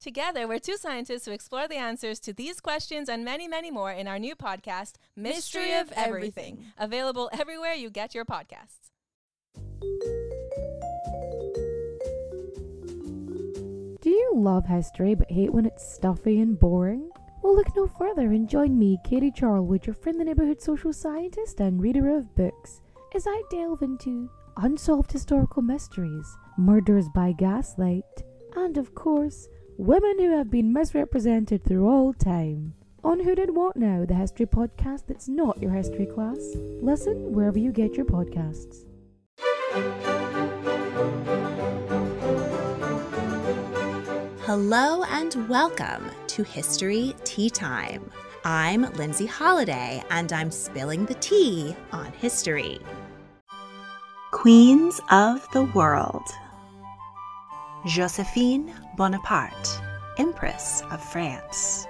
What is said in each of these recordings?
Together, we're two scientists who explore the answers to these questions and many, many more in our new podcast, Mystery, Mystery of Everything, Everything. available everywhere you get your podcasts. Do you love history but hate when it's stuffy and boring? Well, look no further and join me, Katie Charlwood, your friend, the neighbourhood social scientist and reader of books, as I delve into unsolved historical mysteries, murders by gaslight, and of course, women who have been misrepresented through all time. On Who Did What Now, the history podcast that's not your history class. Listen wherever you get your podcasts. Hello and welcome to History Tea Time. I'm Lindsay Holiday and I'm spilling the tea on history. Queens of the World Josephine Bonaparte, Empress of France.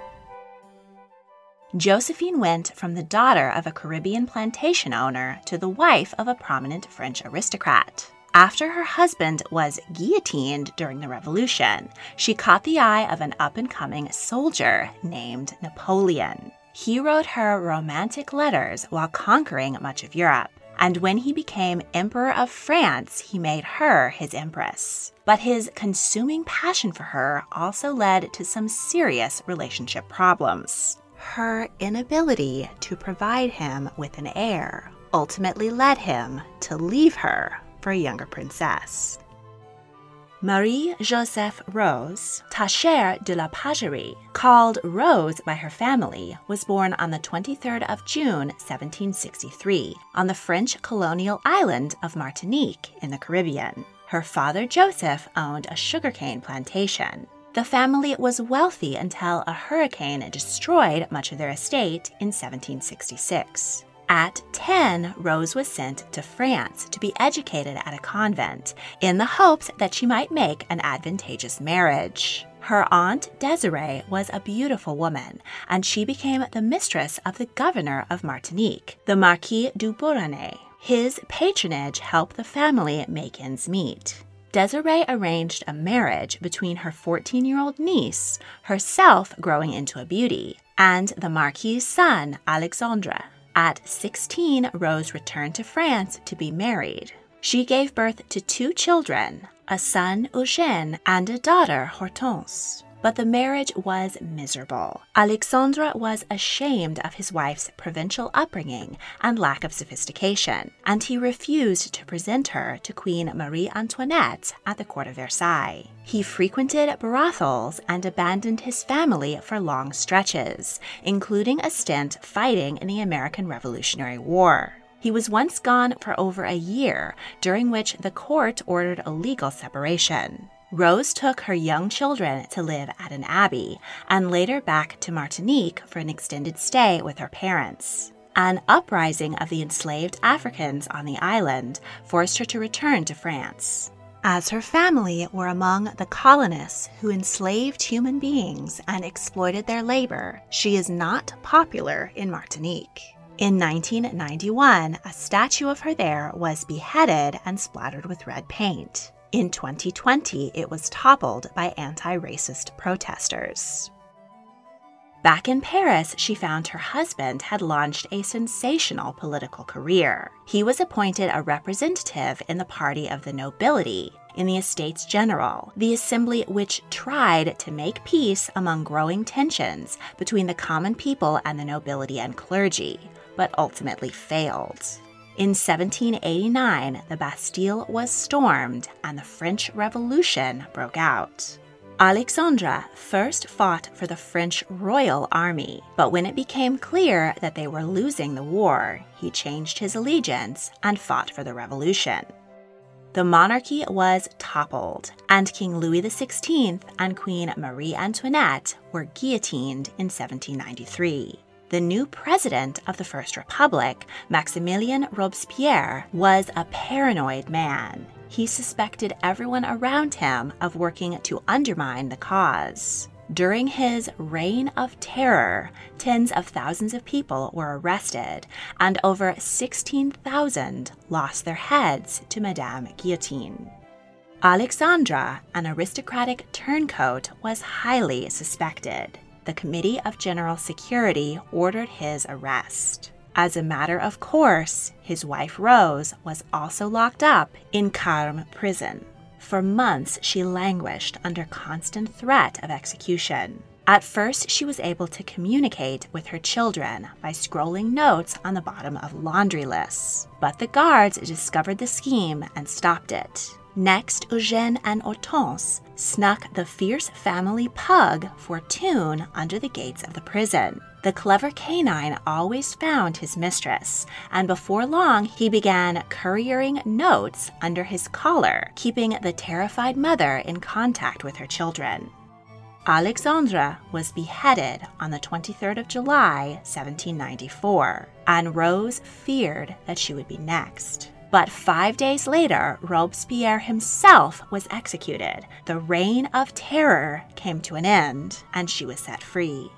Josephine went from the daughter of a Caribbean plantation owner to the wife of a prominent French aristocrat. After her husband was guillotined during the Revolution, she caught the eye of an up and coming soldier named Napoleon. He wrote her romantic letters while conquering much of Europe. And when he became Emperor of France, he made her his empress. But his consuming passion for her also led to some serious relationship problems. Her inability to provide him with an heir ultimately led him to leave her for a younger princess. Marie Joseph Rose, Tascher de la Pagerie, called Rose by her family, was born on the 23rd of June, 1763, on the French colonial island of Martinique in the Caribbean. Her father Joseph owned a sugarcane plantation. The family was wealthy until a hurricane destroyed much of their estate in 1766. At 10, Rose was sent to France to be educated at a convent in the hopes that she might make an advantageous marriage. Her aunt Desiree was a beautiful woman, and she became the mistress of the governor of Martinique, the Marquis du Beauharnais. His patronage helped the family make ends meet. Desiree arranged a marriage between her 14 year old niece, herself growing into a beauty, and the Marquis's son, Alexandre. At 16, Rose returned to France to be married. She gave birth to two children, a son, Eugène, and a daughter, Hortense. But the marriage was miserable. Alexandre was ashamed of his wife's provincial upbringing and lack of sophistication, and he refused to present her to Queen Marie Antoinette at the court of Versailles. He frequented brothels and abandoned his family for long stretches, including a stint fighting in the American Revolutionary War. He was once gone for over a year, during which the court ordered a legal separation. Rose took her young children to live at an abbey and later back to Martinique for an extended stay with her parents. An uprising of the enslaved Africans on the island forced her to return to France. As her family were among the colonists who enslaved human beings and exploited their labor, she is not popular in Martinique. In 1991, a statue of her there was beheaded and splattered with red paint. In 2020, it was toppled by anti racist protesters. Back in Paris, she found her husband had launched a sensational political career. He was appointed a representative in the party of the nobility in the Estates General, the assembly which tried to make peace among growing tensions between the common people and the nobility and clergy, but ultimately failed. In 1789, the Bastille was stormed and the French Revolution broke out. Alexandre first fought for the French Royal Army, but when it became clear that they were losing the war, he changed his allegiance and fought for the revolution. the monarchy was toppled, and King Louis XVI and Queen Marie Antoinette were guillotined in 1793. The new president of the First Republic, Maximilien Robespierre, was a paranoid man. He suspected everyone around him of working to undermine the cause. During his reign of terror, tens of thousands of people were arrested, and over 16,000 lost their heads to Madame Guillotine. Alexandre, an aristocratic turncoat, was highly suspected. The Committee of General Security ordered his arrest. As a matter of course, his wife Rose was also locked up in Carmes prison. For months, she languished under constant threat of execution. At first, she was able to communicate with her children by scrolling notes on the bottom of laundry lists. But the guards discovered the scheme and stopped it. Next, Eugène and Hortense snuck the fierce family pug Fortune under the gates of the prison. The clever canine always found his mistress, and before long he began couriering notes under his collar, keeping the terrified mother in contact with her children. Alexandre was beheaded on the 23rd of July, 1794, and Rose feared that she would be next. But five days later, Robespierre himself was executed. The reign of terror came to an end, and she was set free.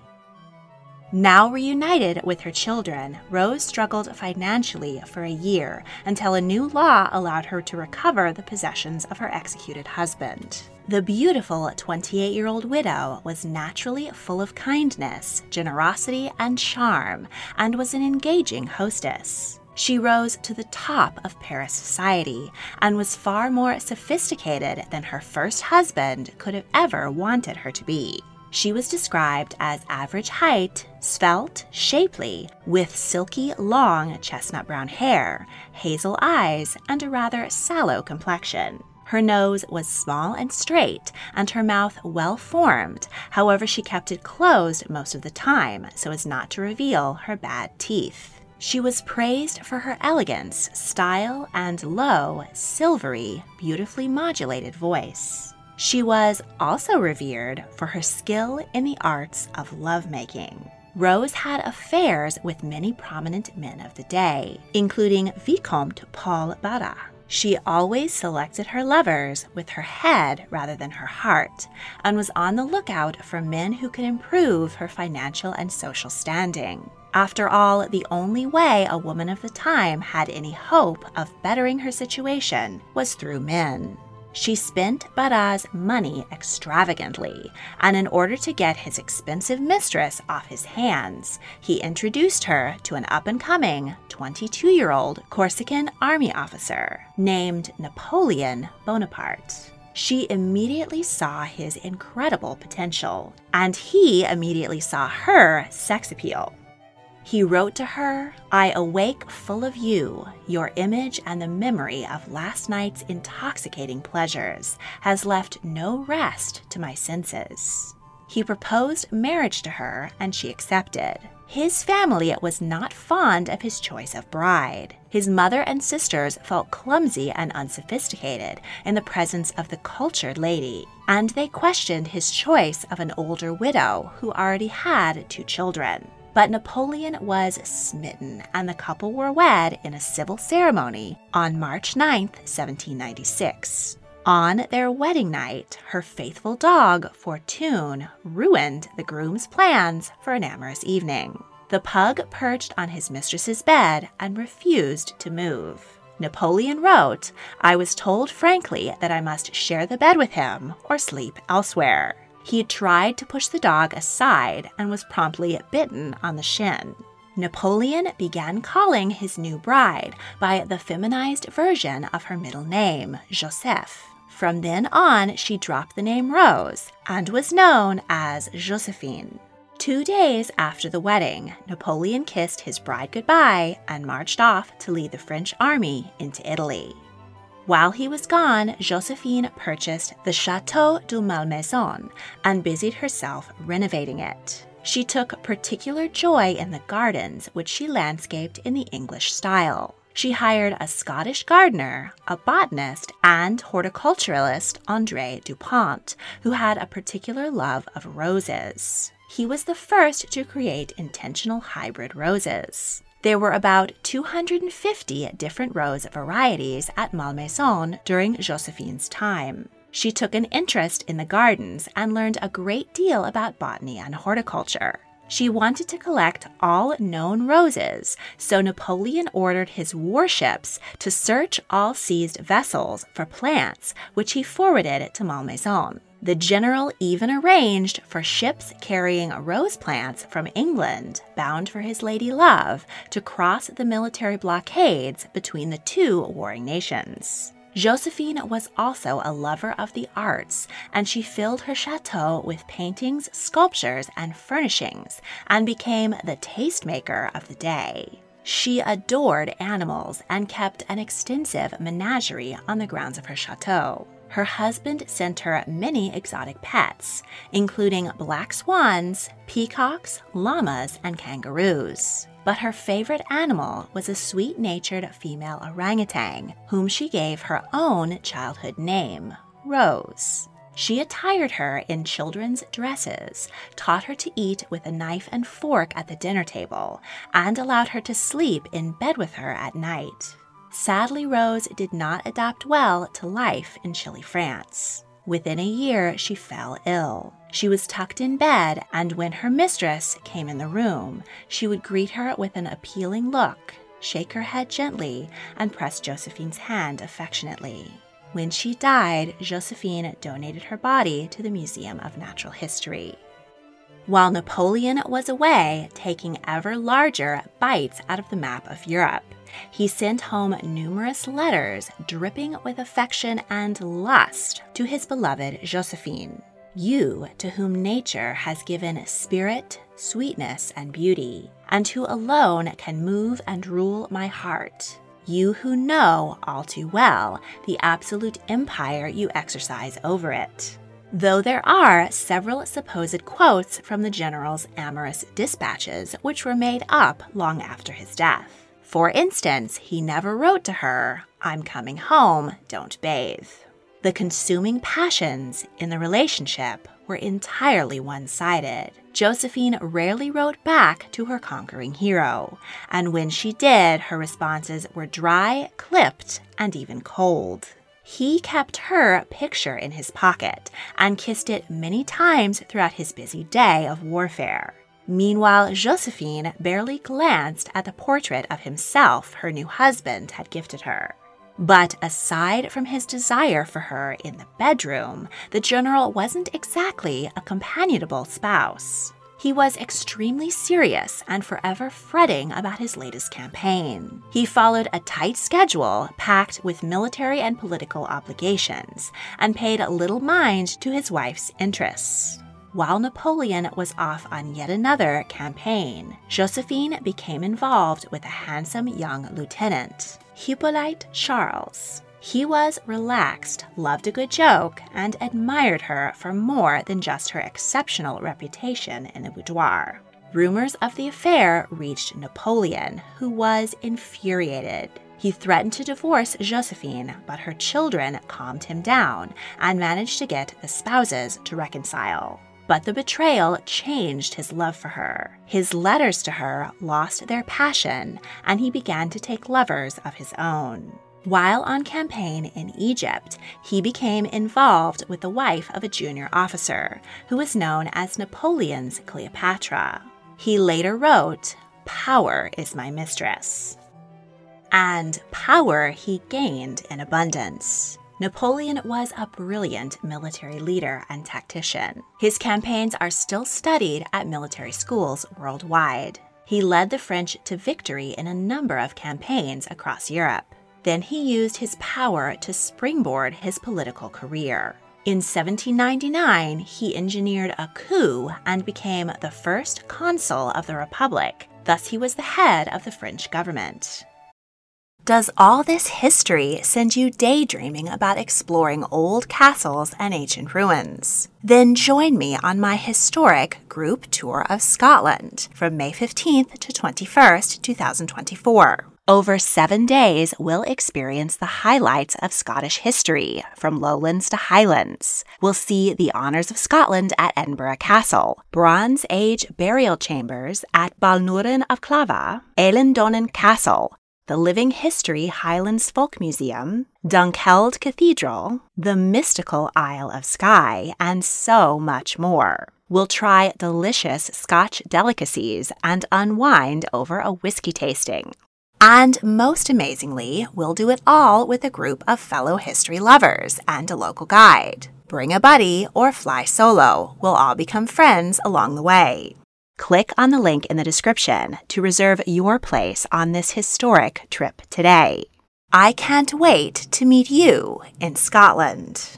Now reunited with her children, Rose struggled financially for a year until a new law allowed her to recover the possessions of her executed husband. The beautiful 28 year old widow was naturally full of kindness, generosity, and charm, and was an engaging hostess. She rose to the top of Paris society and was far more sophisticated than her first husband could have ever wanted her to be. She was described as average height, svelte, shapely, with silky, long chestnut brown hair, hazel eyes, and a rather sallow complexion. Her nose was small and straight, and her mouth well formed. However, she kept it closed most of the time so as not to reveal her bad teeth. She was praised for her elegance, style, and low, silvery, beautifully modulated voice. She was also revered for her skill in the arts of lovemaking. Rose had affairs with many prominent men of the day, including Vicomte Paul Barras. She always selected her lovers with her head rather than her heart, and was on the lookout for men who could improve her financial and social standing. After all, the only way a woman of the time had any hope of bettering her situation was through men. She spent Barras' money extravagantly, and in order to get his expensive mistress off his hands, he introduced her to an up and coming 22 year old Corsican army officer named Napoleon Bonaparte. She immediately saw his incredible potential, and he immediately saw her sex appeal. He wrote to her, I awake full of you. Your image and the memory of last night's intoxicating pleasures has left no rest to my senses. He proposed marriage to her, and she accepted. His family was not fond of his choice of bride. His mother and sisters felt clumsy and unsophisticated in the presence of the cultured lady, and they questioned his choice of an older widow who already had two children. But Napoleon was smitten, and the couple were wed in a civil ceremony on March 9, 1796. On their wedding night, her faithful dog, Fortune, ruined the groom's plans for an amorous evening. The pug perched on his mistress's bed and refused to move. Napoleon wrote, I was told frankly that I must share the bed with him or sleep elsewhere. He tried to push the dog aside and was promptly bitten on the shin. Napoleon began calling his new bride by the feminized version of her middle name, Joseph. From then on, she dropped the name Rose and was known as Josephine. Two days after the wedding, Napoleon kissed his bride goodbye and marched off to lead the French army into Italy. While he was gone, Josephine purchased the Chateau du Malmaison and busied herself renovating it. She took particular joy in the gardens, which she landscaped in the English style. She hired a Scottish gardener, a botanist, and horticulturalist, Andre Dupont, who had a particular love of roses. He was the first to create intentional hybrid roses. There were about 250 different rose varieties at Malmaison during Josephine's time. She took an interest in the gardens and learned a great deal about botany and horticulture. She wanted to collect all known roses, so Napoleon ordered his warships to search all seized vessels for plants, which he forwarded to Malmaison. The general even arranged for ships carrying rose plants from England, bound for his lady love, to cross the military blockades between the two warring nations. Josephine was also a lover of the arts, and she filled her chateau with paintings, sculptures, and furnishings, and became the tastemaker of the day. She adored animals and kept an extensive menagerie on the grounds of her chateau. Her husband sent her many exotic pets, including black swans, peacocks, llamas, and kangaroos but her favorite animal was a sweet natured female orangutan, whom she gave her own childhood name, Rose. She attired her in children's dresses, taught her to eat with a knife and fork at the dinner table, and allowed her to sleep in bed with her at night. Sadly, Rose did not adapt well to life in chilly France. Within a year, she fell ill. She was tucked in bed, and when her mistress came in the room, she would greet her with an appealing look, shake her head gently, and press Josephine's hand affectionately. When she died, Josephine donated her body to the Museum of Natural History. While Napoleon was away, taking ever larger bites out of the map of Europe, he sent home numerous letters dripping with affection and lust to his beloved Josephine. You, to whom nature has given spirit, sweetness, and beauty, and who alone can move and rule my heart. You who know all too well the absolute empire you exercise over it though there are several supposed quotes from the general's amorous dispatches which were made up long after his death. For instance, he never wrote to her, I'm coming home, don't bathe. The consuming passions in the relationship were entirely one sided. Josephine rarely wrote back to her conquering hero, and when she did, her responses were dry, clipped, and even cold. He kept her picture in his pocket and kissed it many times throughout his busy day of warfare. Meanwhile, Josephine barely glanced at the portrait of himself her new husband had gifted her. But aside from his desire for her in the bedroom, the general wasn't exactly a companionable spouse. He was extremely serious and forever fretting about his latest campaign. He followed a tight schedule packed with military and political obligations and paid little mind to his wife's interests. While Napoleon was off on yet another campaign, Josephine became involved with a handsome young lieutenant, Hippolyte Charles. He was relaxed, loved a good joke, and admired her for more than just her exceptional reputation in the boudoir. Rumors of the affair reached Napoleon, who was infuriated. He threatened to divorce Josephine, but her children calmed him down and managed to get the spouses to reconcile. But the betrayal changed his love for her. His letters to her lost their passion, and he began to take lovers of his own. While on campaign in Egypt, he became involved with the wife of a junior officer, who was known as Napoleon's Cleopatra. He later wrote, Power is my mistress. And power he gained in abundance. Napoleon was a brilliant military leader and tactician. His campaigns are still studied at military schools worldwide. He led the French to victory in a number of campaigns across Europe. Then he used his power to springboard his political career. In 1799, he engineered a coup and became the first consul of the Republic. Thus, he was the head of the French government. Does all this history send you daydreaming about exploring old castles and ancient ruins? Then join me on my historic group tour of Scotland from May 15th to 21st, 2024. Over seven days, we'll experience the highlights of Scottish history, from lowlands to highlands. We'll see the honours of Scotland at Edinburgh Castle, Bronze Age burial chambers at Balnuaran of Clava, Eilean Castle, the Living History Highlands Folk Museum, Dunkeld Cathedral, the mystical Isle of Skye, and so much more. We'll try delicious Scotch delicacies and unwind over a whiskey tasting. And most amazingly, we'll do it all with a group of fellow history lovers and a local guide. Bring a buddy or fly solo. We'll all become friends along the way. Click on the link in the description to reserve your place on this historic trip today. I can't wait to meet you in Scotland.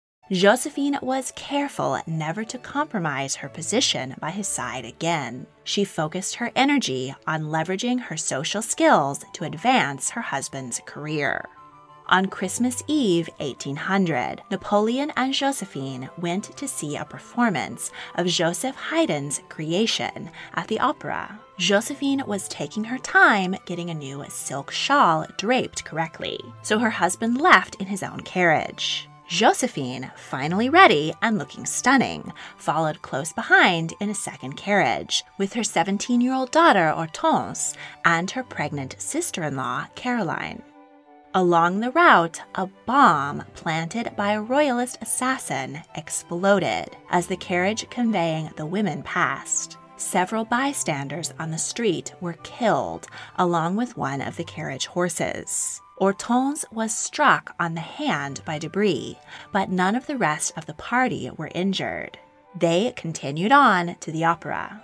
Josephine was careful never to compromise her position by his side again. She focused her energy on leveraging her social skills to advance her husband's career. On Christmas Eve, 1800, Napoleon and Josephine went to see a performance of Joseph Haydn's creation at the opera. Josephine was taking her time getting a new silk shawl draped correctly, so her husband left in his own carriage. Josephine, finally ready and looking stunning, followed close behind in a second carriage with her 17 year old daughter Hortense and her pregnant sister in law Caroline. Along the route, a bomb planted by a royalist assassin exploded as the carriage conveying the women passed. Several bystanders on the street were killed, along with one of the carriage horses. Hortense was struck on the hand by debris, but none of the rest of the party were injured. They continued on to the opera.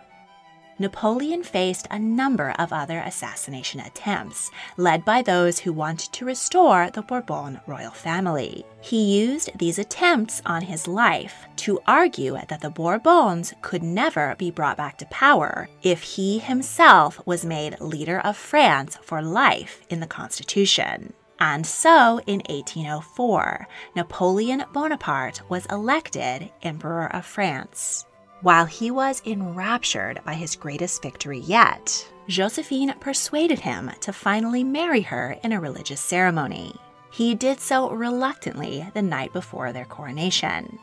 Napoleon faced a number of other assassination attempts, led by those who wanted to restore the Bourbon royal family. He used these attempts on his life to argue that the Bourbons could never be brought back to power if he himself was made leader of France for life in the Constitution. And so, in 1804, Napoleon Bonaparte was elected Emperor of France. While he was enraptured by his greatest victory yet, Josephine persuaded him to finally marry her in a religious ceremony. He did so reluctantly the night before their coronation.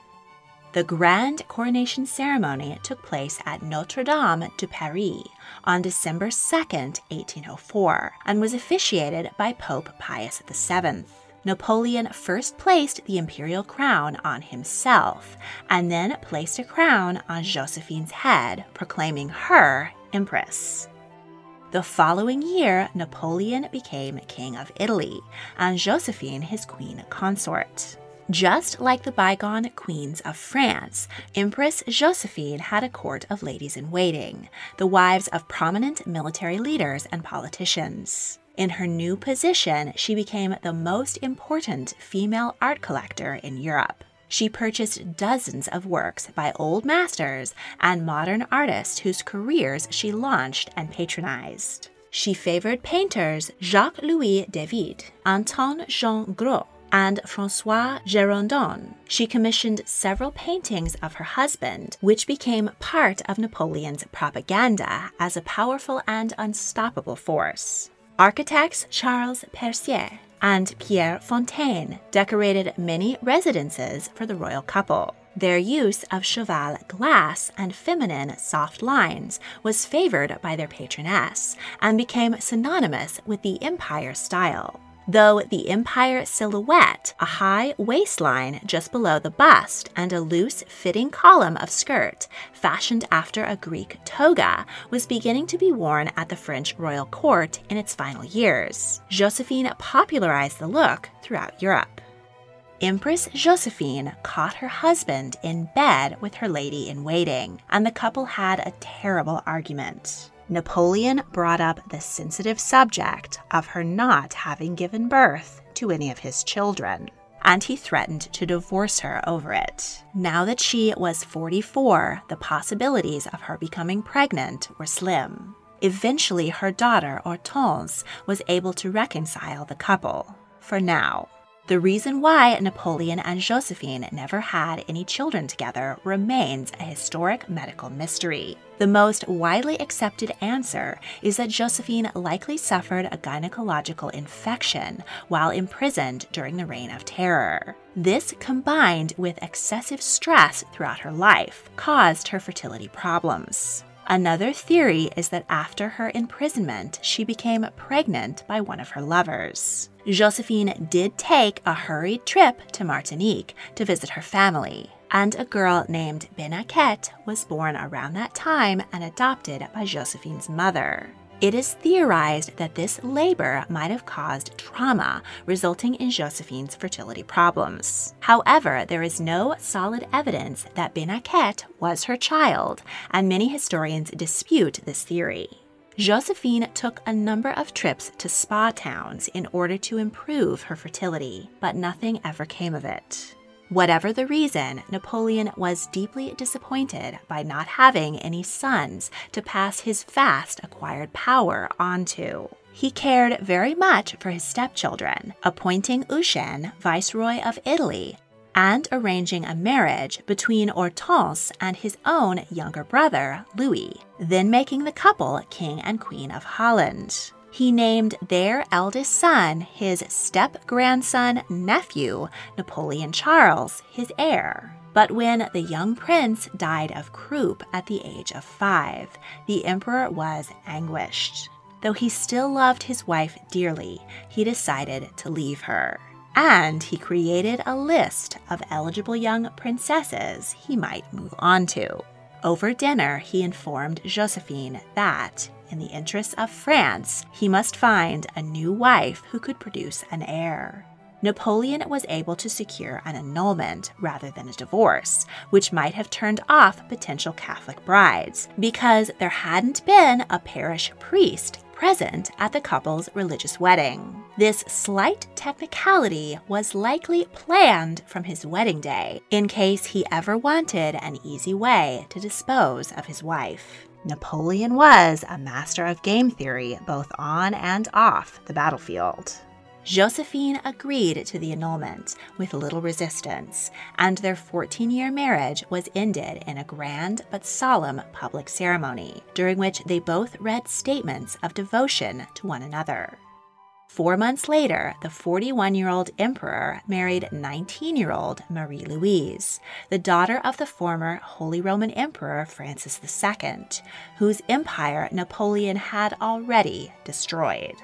The grand coronation ceremony took place at Notre Dame de Paris on December 2, 1804, and was officiated by Pope Pius VII. Napoleon first placed the imperial crown on himself and then placed a crown on Josephine's head, proclaiming her empress. The following year, Napoleon became King of Italy and Josephine his queen consort. Just like the bygone queens of France, Empress Josephine had a court of ladies in waiting, the wives of prominent military leaders and politicians. In her new position, she became the most important female art collector in Europe. She purchased dozens of works by old masters and modern artists whose careers she launched and patronized. She favored painters Jacques Louis David, Antoine Jean Gros, and Francois Girondin. She commissioned several paintings of her husband, which became part of Napoleon's propaganda as a powerful and unstoppable force. Architects Charles Percier and Pierre Fontaine decorated many residences for the royal couple. Their use of cheval glass and feminine soft lines was favored by their patroness and became synonymous with the empire style though the empire silhouette, a high waistline just below the bust, and a loose fitting column of skirt, fashioned after a Greek toga, was beginning to be worn at the French royal court in its final years. Josephine popularized the look throughout Europe. Empress Josephine caught her husband in bed with her lady in waiting, and the couple had a terrible argument. Napoleon brought up the sensitive subject of her not having given birth to any of his children, and he threatened to divorce her over it. Now that she was 44, the possibilities of her becoming pregnant were slim. Eventually, her daughter, Hortense, was able to reconcile the couple. For now, the reason why Napoleon and Josephine never had any children together remains a historic medical mystery. The most widely accepted answer is that Josephine likely suffered a gynecological infection while imprisoned during the Reign of Terror. This, combined with excessive stress throughout her life, caused her fertility problems. Another theory is that after her imprisonment, she became pregnant by one of her lovers. Josephine did take a hurried trip to Martinique to visit her family, and a girl named Benaquette was born around that time and adopted by Josephine's mother. It is theorized that this labor might have caused trauma, resulting in Josephine's fertility problems. However, there is no solid evidence that Benaquette was her child, and many historians dispute this theory. Josephine took a number of trips to spa towns in order to improve her fertility, but nothing ever came of it. Whatever the reason, Napoleon was deeply disappointed by not having any sons to pass his fast acquired power onto. He cared very much for his stepchildren, appointing Eugene Viceroy of Italy and arranging a marriage between Hortense and his own younger brother, Louis, then making the couple king and queen of Holland he named their eldest son, his step grandson nephew, Napoleon Charles, his heir. But when the young prince died of croup at the age of five, the emperor was anguished. Though he still loved his wife dearly, he decided to leave her. And he created a list of eligible young princesses he might move on to. Over dinner, he informed Josephine that in the interests of France, he must find a new wife who could produce an heir. Napoleon was able to secure an annulment rather than a divorce, which might have turned off potential Catholic brides, because there hadn't been a parish priest present at the couple's religious wedding. This slight technicality was likely planned from his wedding day, in case he ever wanted an easy way to dispose of his wife. Napoleon was a master of game theory both on and off the battlefield. Josephine agreed to the annulment with little resistance, and their 14 year marriage was ended in a grand but solemn public ceremony, during which they both read statements of devotion to one another. Four months later, the 41 year old emperor married 19 year old Marie Louise, the daughter of the former Holy Roman Emperor Francis II, whose empire Napoleon had already destroyed.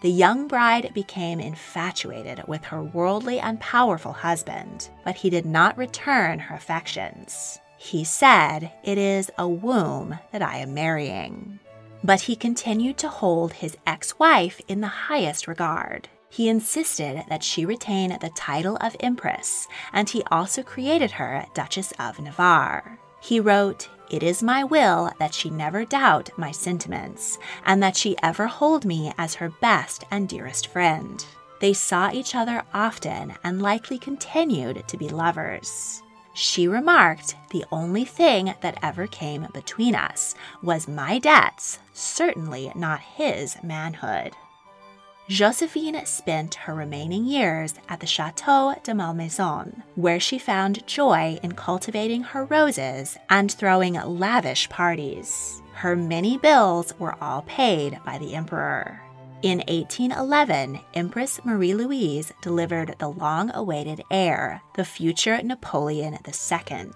The young bride became infatuated with her worldly and powerful husband, but he did not return her affections. He said, It is a womb that I am marrying. But he continued to hold his ex wife in the highest regard. He insisted that she retain the title of Empress, and he also created her Duchess of Navarre. He wrote, It is my will that she never doubt my sentiments, and that she ever hold me as her best and dearest friend. They saw each other often and likely continued to be lovers. She remarked, The only thing that ever came between us was my debts, certainly not his manhood. Josephine spent her remaining years at the Chateau de Malmaison, where she found joy in cultivating her roses and throwing lavish parties. Her many bills were all paid by the emperor. In 1811, Empress Marie Louise delivered the long awaited heir, the future Napoleon II.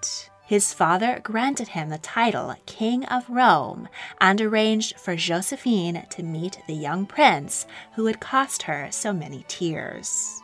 His father granted him the title King of Rome and arranged for Josephine to meet the young prince who had cost her so many tears.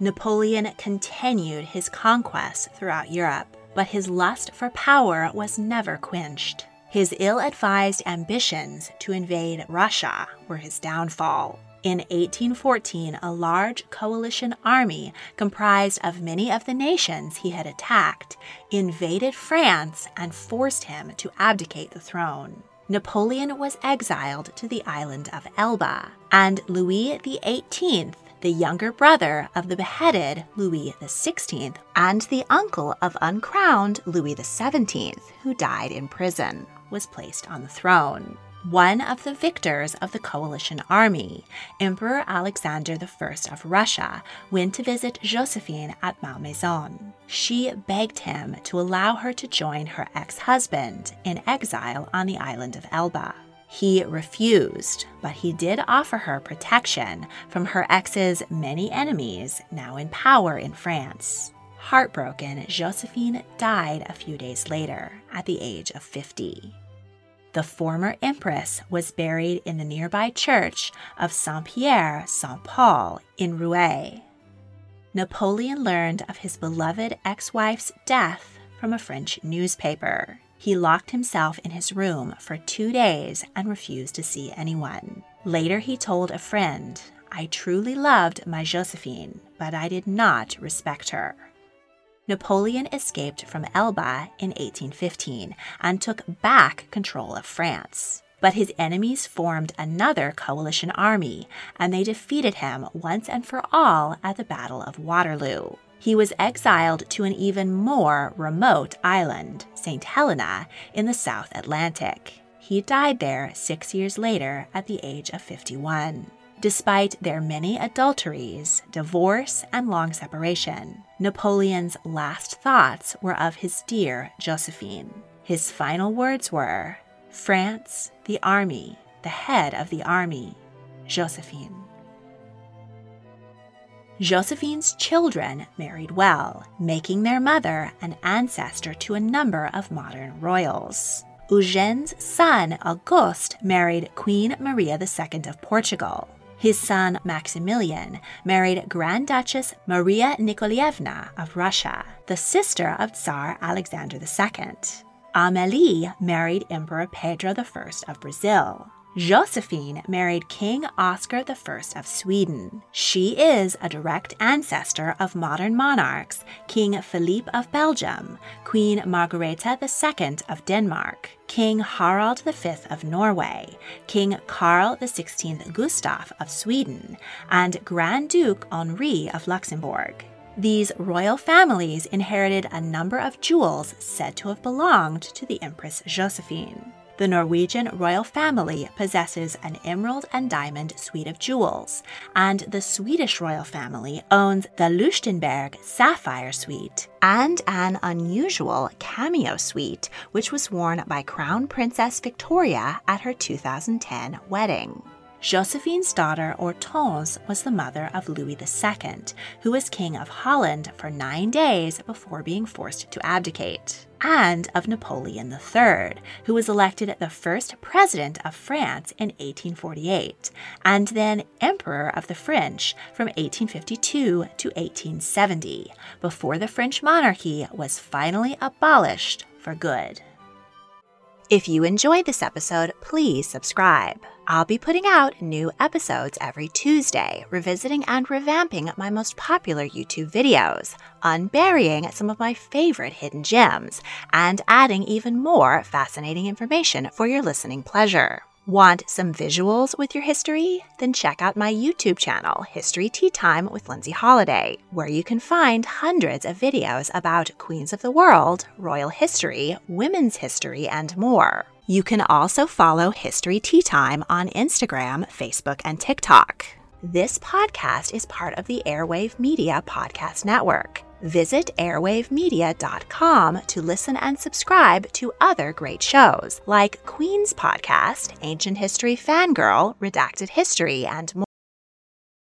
Napoleon continued his conquests throughout Europe, but his lust for power was never quenched. His ill advised ambitions to invade Russia were his downfall. In 1814, a large coalition army comprised of many of the nations he had attacked invaded France and forced him to abdicate the throne. Napoleon was exiled to the island of Elba, and Louis XVIII, the younger brother of the beheaded Louis XVI and the uncle of uncrowned Louis XVII, who died in prison, was placed on the throne one of the victors of the coalition army, Emperor Alexander I of Russia, went to visit Josephine at Malmaison. She begged him to allow her to join her ex husband in exile on the island of Elba. He refused, but he did offer her protection from her ex's many enemies now in power in France. Heartbroken, Josephine died a few days later at the age of 50. The former empress was buried in the nearby church of Saint Pierre Saint Paul in Rueil. Napoleon learned of his beloved ex wife's death from a French newspaper. He locked himself in his room for two days and refused to see anyone. Later, he told a friend, I truly loved my Josephine, but I did not respect her. Napoleon escaped from Elba in 1815 and took back control of France. But his enemies formed another coalition army, and they defeated him once and for all at the Battle of Waterloo. He was exiled to an even more remote island, St. Helena, in the South Atlantic. He died there six years later at the age of 51. Despite their many adulteries, divorce, and long separation, Napoleon's last thoughts were of his dear Josephine. His final words were France, the army, the head of the army, Josephine. Josephine's children married well, making their mother an ancestor to a number of modern royals. Eugene's son, Auguste, married Queen Maria II of Portugal. His son Maximilian married Grand Duchess Maria Nikolaevna of Russia, the sister of Tsar Alexander II. Amélie married Emperor Pedro I of Brazil. Josephine married King Oscar I of Sweden. She is a direct ancestor of modern monarchs King Philippe of Belgium, Queen Margrethe II of Denmark, King Harald V of Norway, King Carl XVI Gustaf of Sweden, and Grand Duke Henri of Luxembourg. These royal families inherited a number of jewels said to have belonged to the Empress Josephine. The Norwegian royal family possesses an emerald and diamond suite of jewels, and the Swedish royal family owns the Leuchtenberg sapphire suite and an unusual cameo suite, which was worn by Crown Princess Victoria at her 2010 wedding. Josephine's daughter Hortense was the mother of Louis II, who was king of Holland for nine days before being forced to abdicate, and of Napoleon III, who was elected the first president of France in 1848, and then Emperor of the French from 1852 to 1870, before the French monarchy was finally abolished for good. If you enjoyed this episode, please subscribe. I'll be putting out new episodes every Tuesday, revisiting and revamping my most popular YouTube videos, unburying some of my favorite hidden gems, and adding even more fascinating information for your listening pleasure. Want some visuals with your history? Then check out my YouTube channel, History Tea Time with Lindsay Holiday, where you can find hundreds of videos about queens of the world, royal history, women's history, and more. You can also follow History Tea Time on Instagram, Facebook, and TikTok. This podcast is part of the Airwave Media Podcast Network. Visit airwavemedia.com to listen and subscribe to other great shows like Queen's Podcast, Ancient History Fangirl, Redacted History, and more.